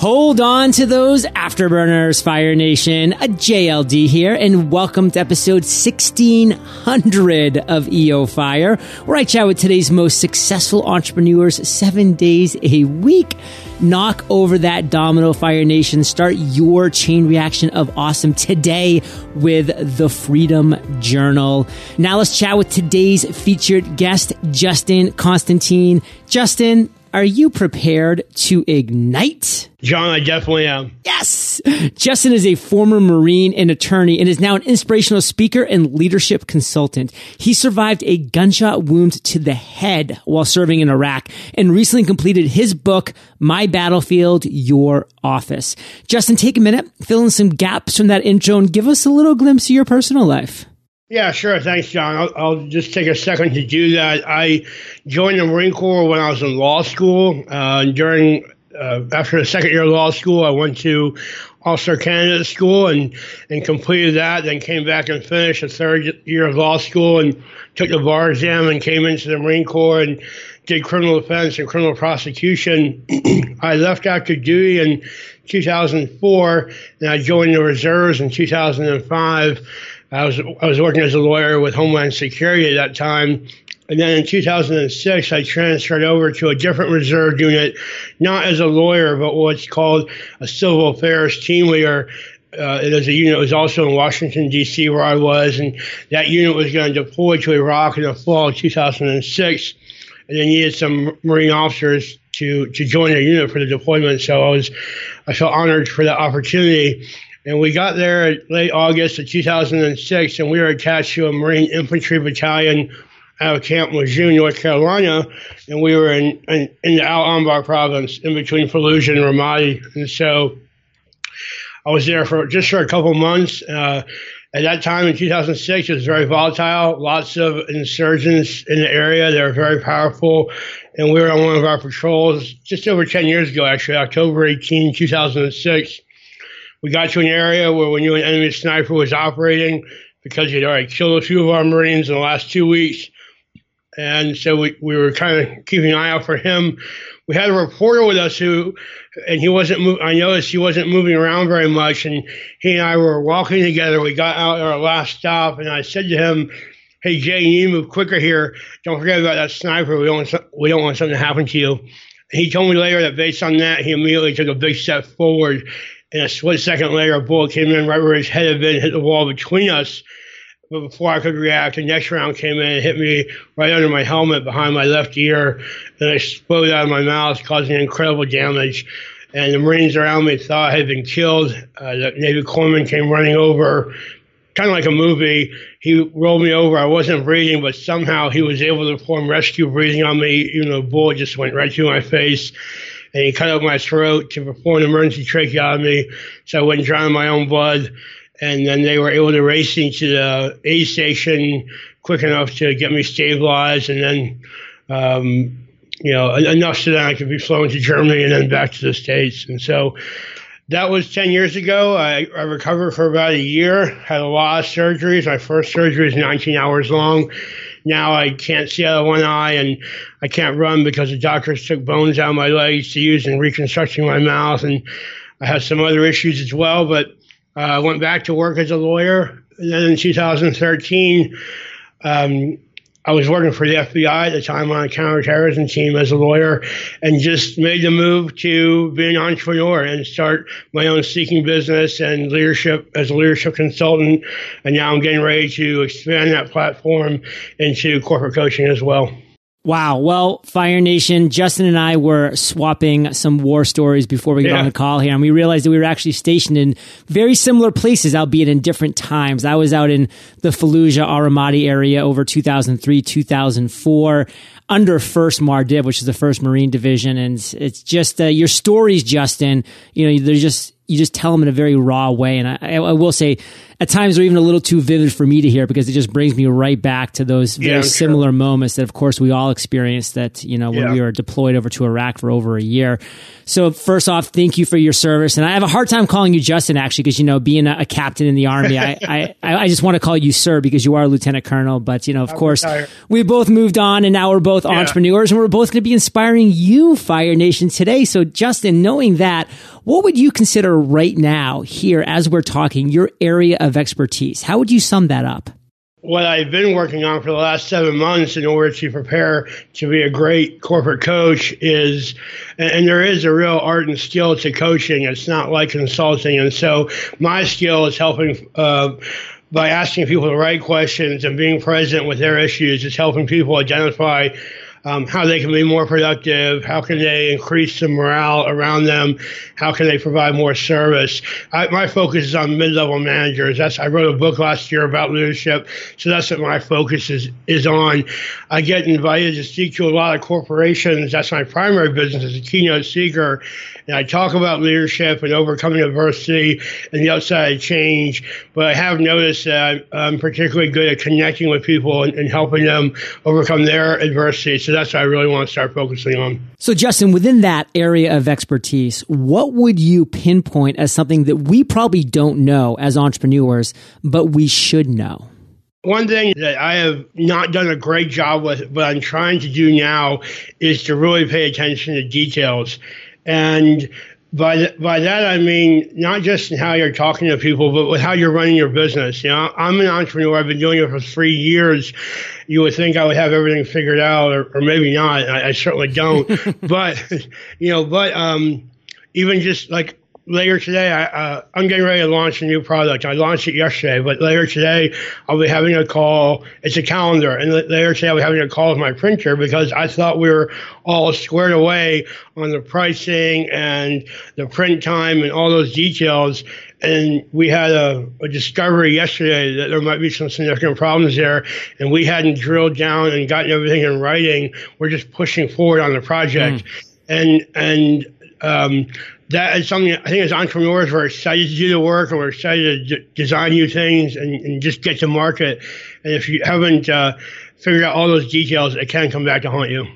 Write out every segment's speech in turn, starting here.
Hold on to those afterburners, Fire Nation. A JLD here, and welcome to episode 1600 of EO Fire, where I chat with today's most successful entrepreneurs seven days a week. Knock over that domino, Fire Nation. Start your chain reaction of awesome today with the Freedom Journal. Now let's chat with today's featured guest, Justin Constantine. Justin, are you prepared to ignite? John, I definitely am. Yes! Justin is a former Marine and attorney and is now an inspirational speaker and leadership consultant. He survived a gunshot wound to the head while serving in Iraq and recently completed his book, My Battlefield, Your Office. Justin, take a minute, fill in some gaps from that intro and give us a little glimpse of your personal life. Yeah, sure. Thanks, John. I'll, I'll, just take a second to do that. I joined the Marine Corps when I was in law school. Uh, during uh, after the second year of law school, I went to Officer Candidate School and and completed that. Then came back and finished the third year of law school and took the bar exam and came into the Marine Corps and did criminal defense and criminal prosecution. I left active duty in 2004 and I joined the reserves in 2005 I was I was working as a lawyer with Homeland Security at that time. And then in 2006, I transferred over to a different reserve unit, not as a lawyer, but what's called a civil affairs team leader. Uh, it was a unit that was also in Washington, D.C., where I was, and that unit was going to deploy to Iraq in the fall of 2006. And they needed some Marine officers to, to join the unit for the deployment. So I was, I felt honored for that opportunity. And we got there late August of 2006, and we were attached to a Marine Infantry Battalion out of Camp Lejeune, North Carolina, and we were in, in, in the Al Anbar province, in between Fallujah and Ramadi. And so I was there for just for a couple months. Uh, at that time in 2006, it was very volatile. Lots of insurgents in the area. They were very powerful. And we were on one of our patrols just over 10 years ago, actually, October 18, 2006 we got to an area where we knew an enemy sniper was operating because he'd already killed a few of our Marines in the last two weeks. And so we, we were kind of keeping an eye out for him. We had a reporter with us who, and he wasn't, move, I noticed he wasn't moving around very much. And he and I were walking together. We got out at our last stop, and I said to him, Hey, Jay, you need to move quicker here. Don't forget about that sniper. We don't want, we don't want something to happen to you. He told me later that based on that, he immediately took a big step forward and a split second later, a bullet came in right where his head had been, hit the wall between us. But before I could react, the next round came in and hit me right under my helmet behind my left ear, and exploded out of my mouth, causing incredible damage. And the Marines around me thought I had been killed. Uh, the Navy corpsman came running over, kind of like a movie. He rolled me over. I wasn't breathing, but somehow he was able to perform rescue breathing on me. You know, the bullet just went right through my face and he cut out my throat to perform an emergency tracheotomy so I wouldn't drown in my own blood. And then they were able to race me to the aid station quick enough to get me stabilized and then, um, you know, enough so that I could be flown to Germany and then back to the States. And so that was 10 years ago. I, I recovered for about a year, had a lot of surgeries. My first surgery was 19 hours long now I can't see out of one eye and I can't run because the doctors took bones out of my legs to use in reconstructing my mouth. And I had some other issues as well, but uh, I went back to work as a lawyer. And then in 2013, um, I was working for the FBI at the time on a counterterrorism team as a lawyer and just made the move to be an entrepreneur and start my own seeking business and leadership as a leadership consultant. And now I'm getting ready to expand that platform into corporate coaching as well. Wow. Well, Fire Nation, Justin and I were swapping some war stories before we got yeah. on the call here, and we realized that we were actually stationed in very similar places, albeit in different times. I was out in the Fallujah Al Ramadi area over 2003, 2004 under First Mardiv, which is the First Marine Division, and it's just uh, your stories, Justin. You know, they're just you just tell them in a very raw way. And I, I will say, at times are even a little too vivid for me to hear because it just brings me right back to those very yeah, similar sure. moments that, of course, we all experienced that, you know, when yeah. we were deployed over to Iraq for over a year. So, first off, thank you for your service. And I have a hard time calling you Justin, actually, because, you know, being a, a captain in the Army, I, I, I, just want to call you sir because you are a lieutenant colonel. But, you know, of I'm course, retired. we both moved on and now we're both yeah. entrepreneurs and we're both going to be inspiring you, Fire Nation, today. So, Justin, knowing that, what would you consider right now, here, as we're talking, your area of expertise? How would you sum that up? what I've been working on for the last seven months in order to prepare to be a great corporate coach is, and there is a real art and skill to coaching. It's not like consulting. And so my skill is helping, uh, by asking people the right questions and being present with their issues, is helping people identify um, how they can be more productive, how can they increase the morale around them, how can they provide more service. I, my focus is on mid-level managers. That's I wrote a book last year about leadership, so that's what my focus is is on. I get invited to speak to a lot of corporations. That's my primary business as a keynote speaker, and I talk about leadership and overcoming adversity and the outside of change. But I have noticed that I'm particularly good at connecting with people and, and helping them overcome their adversity. So that's what I really want to start focusing on. So, Justin, within that area of expertise, what would you pinpoint as something that we probably don't know as entrepreneurs, but we should know? One thing that I have not done a great job with, but I'm trying to do now, is to really pay attention to details. And by th- by that I mean not just in how you're talking to people, but with how you're running your business. You know, I'm an entrepreneur. I've been doing it for three years. You would think I would have everything figured out, or, or maybe not. I, I certainly don't. but you know, but um, even just like later today, I, uh, I'm getting ready to launch a new product. I launched it yesterday, but later today, I'll be having a call. It's a calendar. And later today, I'll be having a call with my printer because I thought we were all squared away on the pricing and the print time and all those details. And we had a, a discovery yesterday that there might be some significant problems there. And we hadn't drilled down and gotten everything in writing. We're just pushing forward on the project. Mm. And, and, um, that is something I think as entrepreneurs we're excited to do the work and we're excited to d- design new things and, and, just get to market. And if you haven't uh, figured out all those details, it can come back to haunt you.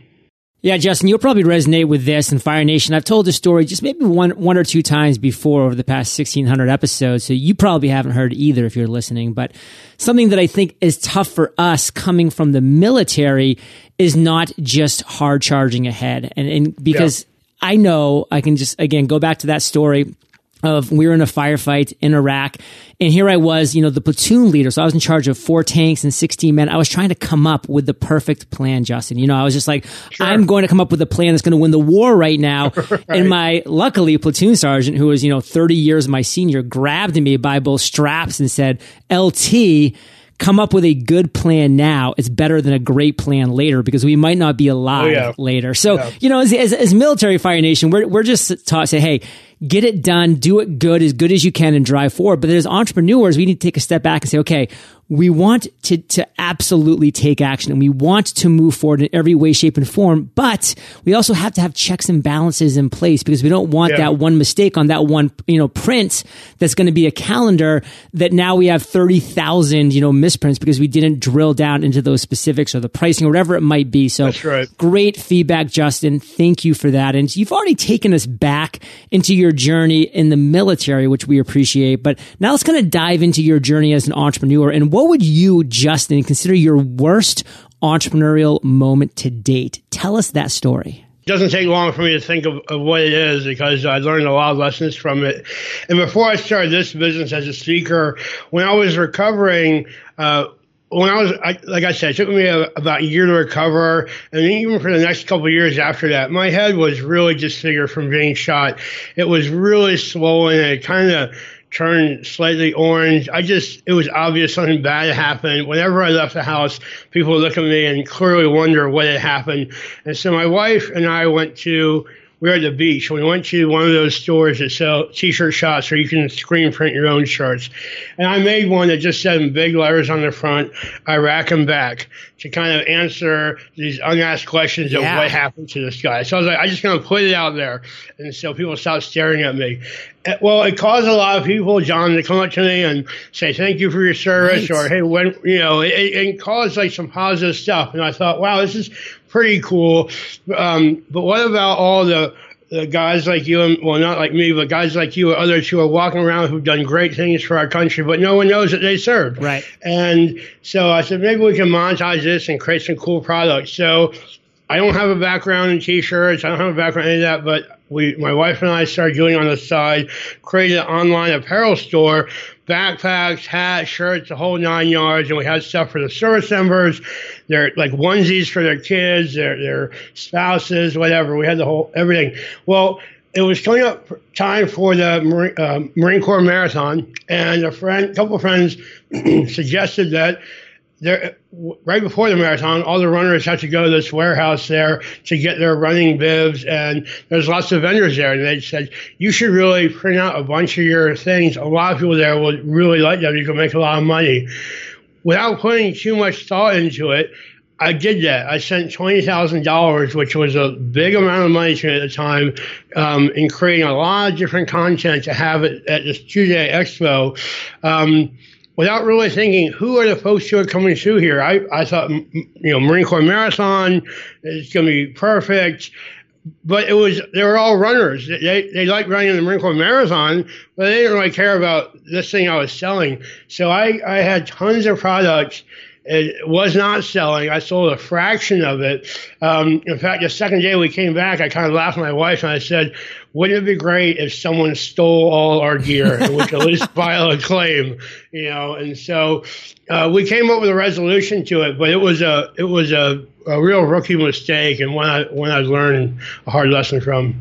Yeah, Justin, you'll probably resonate with this and Fire Nation. I've told the story just maybe one, one or two times before over the past 1600 episodes. So you probably haven't heard either if you're listening, but something that I think is tough for us coming from the military is not just hard charging ahead. And, and because I know I can just, again, go back to that story of we were in a firefight in Iraq and here I was, you know, the platoon leader. So I was in charge of four tanks and 16 men. I was trying to come up with the perfect plan, Justin. You know, I was just like, sure. I'm going to come up with a plan that's going to win the war right now. right. And my, luckily, platoon sergeant, who was, you know, 30 years my senior, grabbed me by both straps and said, LT, come up with a good plan now. It's better than a great plan later because we might not be oh, alive oh, yeah. later. So, yeah. you know, as, as, as, military fire nation, we're, we're just taught, say, hey, get it done, do it good, as good as you can and drive forward. But as entrepreneurs, we need to take a step back and say, okay, we want to, to absolutely take action and we want to move forward in every way, shape, and form. But we also have to have checks and balances in place because we don't want yeah. that one mistake on that one, you know, print that's going to be a calendar that now we have 30,000, you know, misprints because we didn't drill down into those specifics or the pricing or whatever it might be. So right. great feedback, Justin. Thank you for that. And you've already taken us back into your journey in the military, which we appreciate. But now let's kind of dive into your journey as an entrepreneur and what would you, Justin, consider your worst entrepreneurial moment to date? Tell us that story. It doesn't take long for me to think of, of, what it is because I learned a lot of lessons from it. And before I started this business as a speaker, when I was recovering, uh, when I was, I, like I said, it took me a, about a year to recover, and even for the next couple of years after that, my head was really disfigured from being shot. It was really swollen, and it kind of turned slightly orange. I just, it was obvious something bad had happened. Whenever I left the house, people would look at me and clearly wonder what had happened. And so my wife and I went to, we were at the beach. We went to one of those stores that sell t-shirt shops where you can screen print your own shirts. And I made one that just said in big letters on the front, Iraq and back to kind of answer these unasked questions yeah. of what happened to this guy. So I was like, I just going to put it out there. And so people stopped staring at me. Uh, well, it caused a lot of people, John, to come up to me and say, thank you for your service right. or, hey, when, you know, it, it caused like some positive stuff. And I thought, wow, this is pretty cool. Um, but what about all the, the guys like you, and well, not like me, but guys like you or others who are walking around who've done great things for our country, but no one knows that they served. Right. And so I said, maybe we can monetize this and create some cool products. So I don't have a background in t-shirts. I don't have a background in that, but we, my wife and I started doing on the side, created an online apparel store, backpacks, hats, shirts, the whole nine yards, and we had stuff for the service members, their like onesies for their kids, their their spouses, whatever. We had the whole everything. Well, it was coming up time for the Marine, uh, Marine Corps Marathon, and a friend, couple of friends suggested that there, right before the marathon, all the runners have to go to this warehouse there to get their running bibs, and there's lots of vendors there. And they said you should really print out a bunch of your things. A lot of people there would really like them. You can make a lot of money without putting too much thought into it. I did that. I sent twenty thousand dollars, which was a big amount of money to me at the time, um, in creating a lot of different content to have it at this two day expo. Um, without really thinking who are the folks who are coming through here. I, I thought, you know, Marine Corps Marathon is going to be perfect. But it was, they were all runners. They, they like running the Marine Corps Marathon, but they didn't really care about this thing I was selling. So I, I had tons of products it was not selling. I sold a fraction of it. Um, in fact, the second day we came back, I kind of laughed at my wife and I said, wouldn't it be great if someone stole all our gear and we could at least file a claim, you know? And so uh, we came up with a resolution to it, but it was a it was a, a real rookie mistake and one I one I learned a hard lesson from.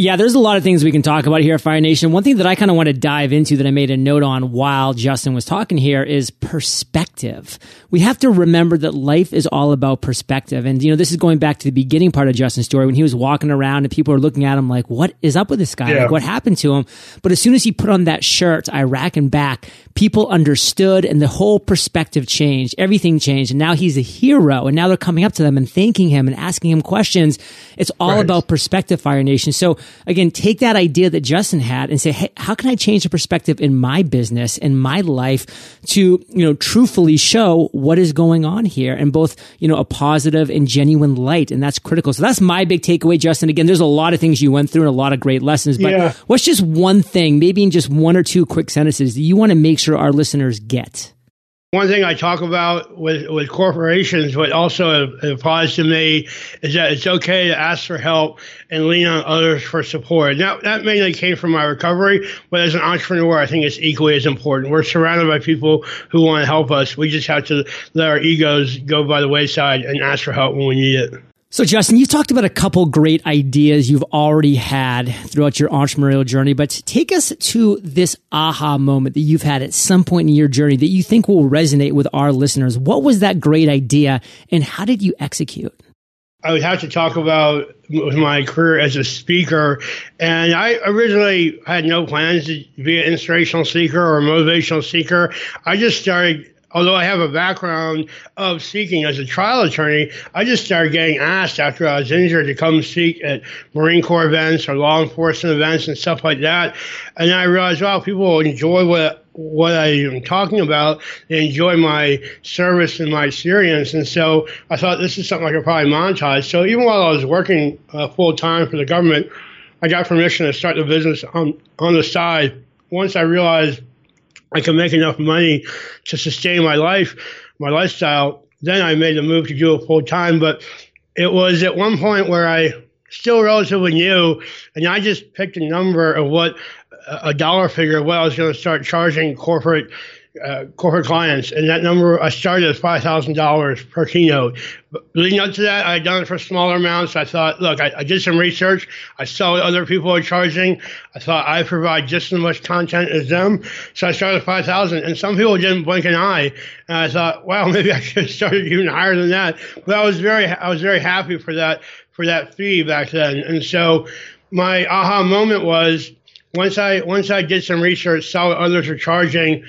Yeah, there's a lot of things we can talk about here at Fire Nation. One thing that I kind of want to dive into that I made a note on while Justin was talking here is perspective. We have to remember that life is all about perspective. And, you know, this is going back to the beginning part of Justin's story when he was walking around and people were looking at him like, what is up with this guy? Yeah. Like, what happened to him? But as soon as he put on that shirt, Iraq and back, people understood and the whole perspective changed. Everything changed. And now he's a hero. And now they're coming up to them and thanking him and asking him questions. It's all right. about perspective, Fire Nation. So again, take that idea that Justin had and say, Hey, how can I change the perspective in my business, in my life to, you know, truthfully show what is going on here in both, you know, a positive and genuine light. And that's critical. So that's my big takeaway, Justin. Again, there's a lot of things you went through and a lot of great lessons, but yeah. what's just one thing, maybe in just one or two quick sentences that you want to make sure our listeners get? One thing I talk about with, with corporations, what also applies to me, is that it's okay to ask for help and lean on others for support. That, that mainly came from my recovery, but as an entrepreneur, I think it's equally as important. We're surrounded by people who want to help us. We just have to let our egos go by the wayside and ask for help when we need it. So, Justin, you talked about a couple great ideas you've already had throughout your entrepreneurial journey, but take us to this aha moment that you've had at some point in your journey that you think will resonate with our listeners. What was that great idea and how did you execute? I would have to talk about my career as a speaker. And I originally had no plans to be an inspirational speaker or motivational speaker. I just started although I have a background of seeking as a trial attorney, I just started getting asked after I was injured to come speak at Marine Corps events or law enforcement events and stuff like that. And I realized, wow, people enjoy what what I am talking about. They enjoy my service and my experience. And so I thought this is something I could probably monetize. So even while I was working uh, full time for the government, I got permission to start the business on, on the side. Once I realized I can make enough money to sustain my life, my lifestyle. Then I made the move to do it full time. But it was at one point where I still relatively new, and I just picked a number of what a dollar figure what I was going to start charging corporate uh, corporate clients, and that number I started at five thousand dollars per keynote. But leading up to that, I had done it for smaller amounts. I thought, look, I, I, did some research. I saw what other people are charging. I thought I provide just as much content as them, so I started at five thousand. And some people didn't blink an eye. And I thought, well, maybe I should have started even higher than that. But I was very, I was very happy for that for that fee back then. And so my aha moment was once I once I did some research, saw what others were charging,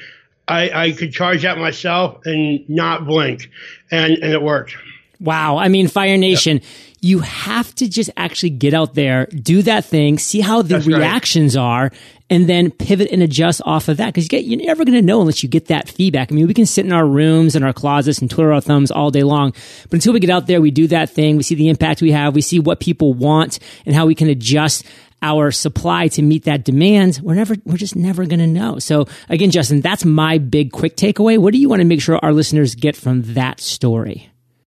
I, I could charge that myself and not blink, and and it worked. Wow. I mean, Fire Nation, yep. you have to just actually get out there, do that thing, see how the That's reactions right. are, and then pivot and adjust off of that. Cause you are never going to know unless you get that feedback. I mean, we can sit in our rooms and our closets and twiddle our thumbs all day long. But until we get out there, we do that thing. We see the impact we have. We see what people want and how we can adjust our supply to meet that demand, we're never, we're just never going to know. So again, Justin, that's my big quick takeaway. What do you want to make sure our listeners get from that story?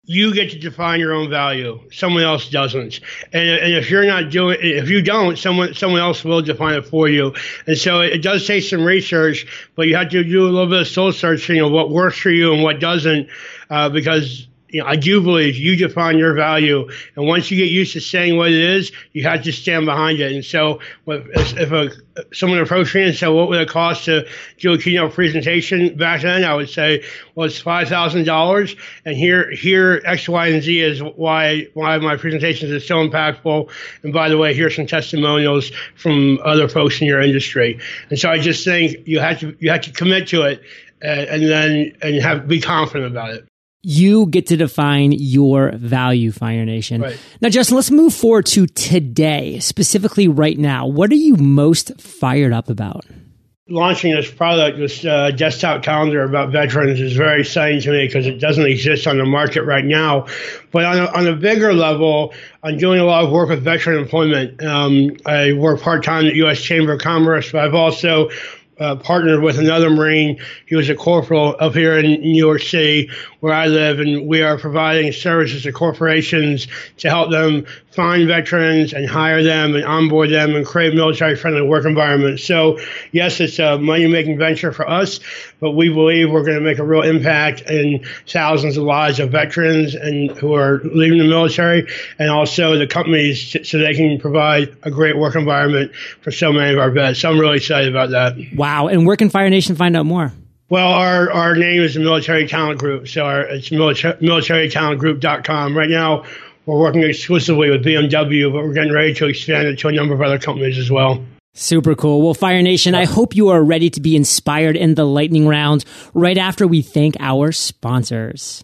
you get to define your own value. Someone else doesn't. And, and if you're not doing, if you don't, someone someone else will define it for you. And so it, does take some research, but you have to do a little bit of soul searching of what works for you and what doesn't, uh, because you know, I do believe you define your value, and once you get used to saying what it is, you have to stand behind it. And so, if, a, someone approached me and said, "What would it cost to do a keynote presentation?" back then, I would say, "Well, it's five thousand dollars, and here, here, X, Y, and Z is why why my presentations are so impactful. And by the way, here's some testimonials from other folks in your industry." And so, I just think you have to you have to commit to it, uh, and then and have be confident about it you get to define your value, Fire Nation. Right. Now, Justin, let's move forward to today, specifically right now. What are you most fired up about? Launching this product, this uh, desktop calendar about veterans, is very exciting to me because it doesn't exist on the market right now. But on a, on a bigger level, I'm doing a lot of work with veteran employment. Um, I work part time at the U.S. Chamber of Commerce, but I've also uh, partnered with another Marine. He was a corporal up here in New York City, where I live, and we are providing services to corporations to help them find veterans and hire them and onboard them and create military friendly work environments. So, yes, it's a money making venture for us, but we believe we're going to make a real impact in thousands of lives of veterans and who are leaving the military and also the companies so they can provide a great work environment for so many of our vets. So I'm really excited about that. Wow. And where can Fire Nation find out more? Well, our, our name is the Military Talent Group. So our, it's military, militarytalentgroup.com. Right now, we're working exclusively with BMW, but we're getting ready to expand it to a number of other companies as well. Super cool. Well, Fire Nation, I hope you are ready to be inspired in the lightning round right after we thank our sponsors.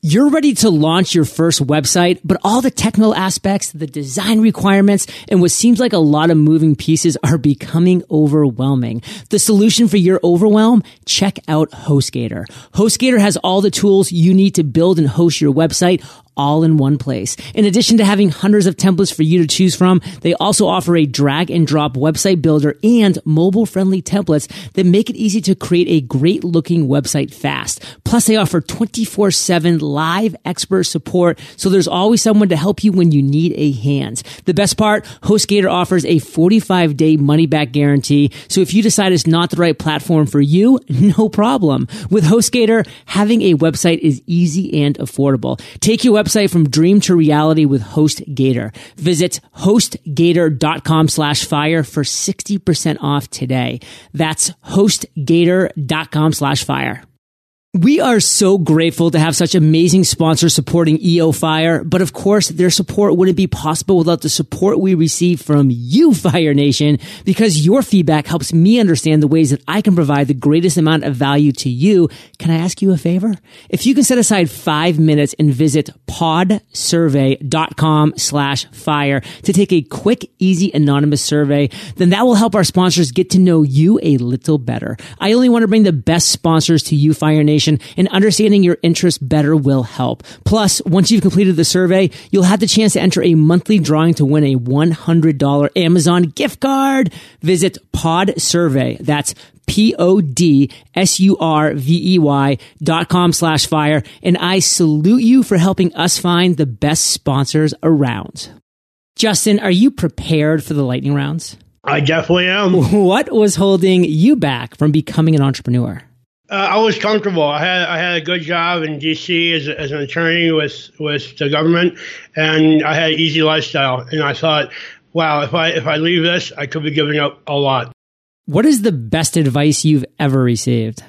You're ready to launch your first website, but all the technical aspects, the design requirements, and what seems like a lot of moving pieces are becoming overwhelming. The solution for your overwhelm? Check out HostGator. HostGator has all the tools you need to build and host your website all in one place. In addition to having hundreds of templates for you to choose from, they also offer a drag and drop website builder and mobile friendly templates that make it easy to create a great looking website fast. Plus they offer 24 7 live expert support. So there's always someone to help you when you need a hand. The best part, HostGator offers a 45 day money back guarantee. So if you decide it's not the right platform for you, no problem. With HostGator, having a website is easy and affordable. Take your website website from dream to reality with HostGator. Visit hostgator.com slash fire for 60% off today. That's hostgator.com slash fire. We are so grateful to have such amazing sponsors supporting EO Fire, but of course, their support wouldn't be possible without the support we receive from you, Fire Nation, because your feedback helps me understand the ways that I can provide the greatest amount of value to you. Can I ask you a favor? If you can set aside five minutes and visit podsurvey.com slash fire to take a quick, easy, anonymous survey, then that will help our sponsors get to know you a little better. I only want to bring the best sponsors to you, Fire Nation information and understanding your interests better will help. Plus, once you've completed the survey, you'll have the chance to enter a monthly drawing to win a $100 Amazon gift card. Visit Pod Survey. That's P-O-D-S-U-R-V-E-Y dot com slash fire. And I salute you for helping us find the best sponsors around. Justin, are you prepared for the lightning rounds? I definitely am. What was holding you back from becoming an entrepreneur? Uh, I was comfortable. I had I had a good job in D.C. as, as an attorney with with the government, and I had an easy lifestyle. And I thought, wow, if I if I leave this, I could be giving up a lot. What is the best advice you've ever received?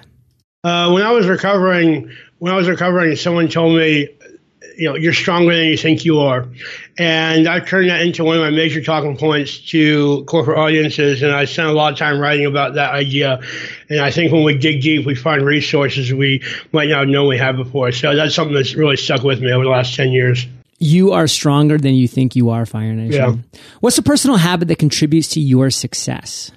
Uh, when I was recovering, when I was recovering, someone told me, you know, you're stronger than you think you are. And I've turned that into one of my major talking points to corporate audiences. And I spent a lot of time writing about that idea. And I think when we dig deep, we find resources we might not know we have before. So that's something that's really stuck with me over the last 10 years. You are stronger than you think you are, Fire Nation. Yeah. What's a personal habit that contributes to your success?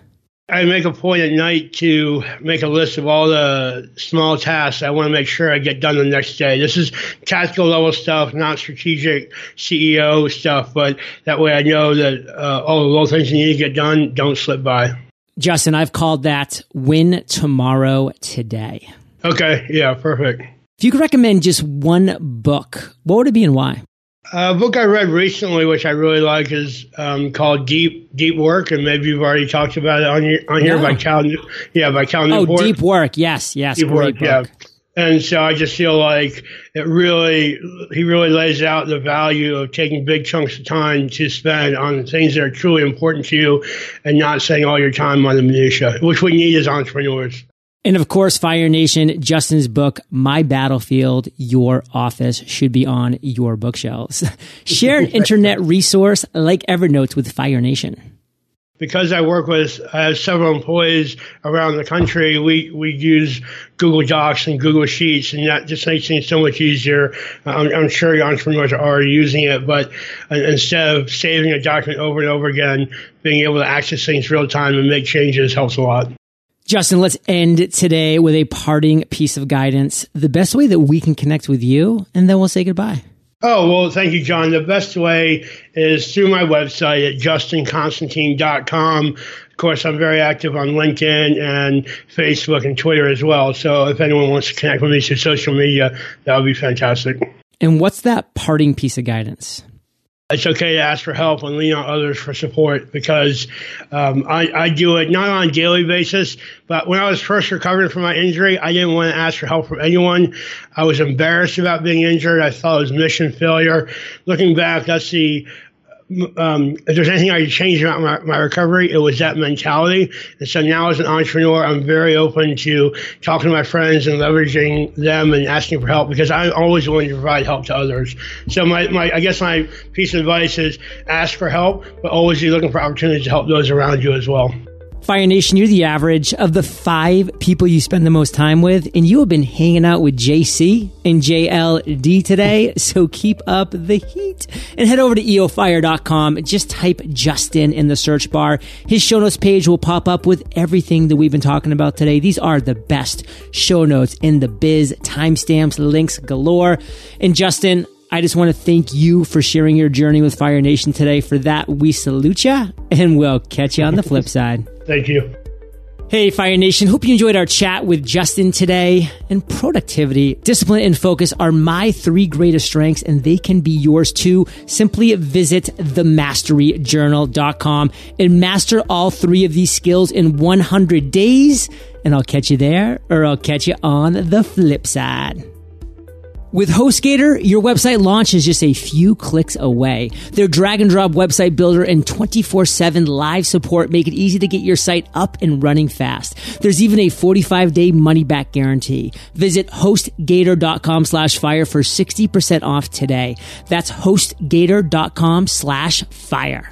I make a point at night to make a list of all the small tasks I want to make sure I get done the next day. This is tactical level stuff, not strategic CEO stuff, but that way I know that uh, all the little things you need to get done don't slip by. Justin, I've called that win tomorrow today. Okay, yeah, perfect. If you could recommend just one book, what would it be and why? A book I read recently, which I really like, is um, called Deep Deep Work, and maybe you've already talked about it on your, on here by Cal. Yeah, by Cal Newport. Oh, Deep Work. Yes, yes. Deep Work. Book. Yeah. And so I just feel like it really, he really lays out the value of taking big chunks of time to spend on things that are truly important to you and not spending all your time on the minutia, which we need as entrepreneurs. And of course, Fire Nation, Justin's book, My Battlefield, Your Office should be on your bookshelves. Share an internet resource like Evernote with Fire Nation. Because I work with uh, several employees around the country, we, we use Google Docs and Google Sheets, and that just makes things so much easier. I'm, I'm sure your entrepreneurs are already using it, but uh, instead of saving a document over and over again, being able to access things real time and make changes helps a lot. Justin, let's end today with a parting piece of guidance. The best way that we can connect with you, and then we'll say goodbye. Oh, well, thank you, John. The best way is through my website at justinconstantine.com. Of course, I'm very active on LinkedIn and Facebook and Twitter as well. So if anyone wants to connect with me through social media, that would be fantastic. And what's that parting piece of guidance? It's okay to ask for help and lean on others for support because um, I, I, do it not on a daily basis, but when I was first recovering from my injury, I didn't want to ask for help from anyone. I was embarrassed about being injured. I thought it was mission failure. Looking back, that's the um, if there's anything I could change about my, my, recovery, it was that mentality. And so now as an entrepreneur, I'm very open to talking to my friends and leveraging them and asking for help because I'm always willing to provide help to others. So my, my I guess my piece of advice is ask for help, but always be looking for opportunities to help those around you as well. Fire Nation, you're the average of the five people you spend the most time with, and you have been hanging out with JC and JLD today. So keep up the heat and head over to eofire.com. Just type Justin in the search bar. His show notes page will pop up with everything that we've been talking about today. These are the best show notes in the biz, timestamps, links galore. And Justin, I just want to thank you for sharing your journey with Fire Nation today. For that, we salute you and we'll catch you on the flip side. Thank you. Hey, Fire Nation. Hope you enjoyed our chat with Justin today. And productivity, discipline, and focus are my three greatest strengths, and they can be yours too. Simply visit themasteryjournal.com and master all three of these skills in 100 days. And I'll catch you there, or I'll catch you on the flip side. With HostGator, your website launch is just a few clicks away. Their drag and drop website builder and 24-7 live support make it easy to get your site up and running fast. There's even a 45-day money-back guarantee. Visit hostgator.com slash fire for 60% off today. That's hostgator.com slash fire.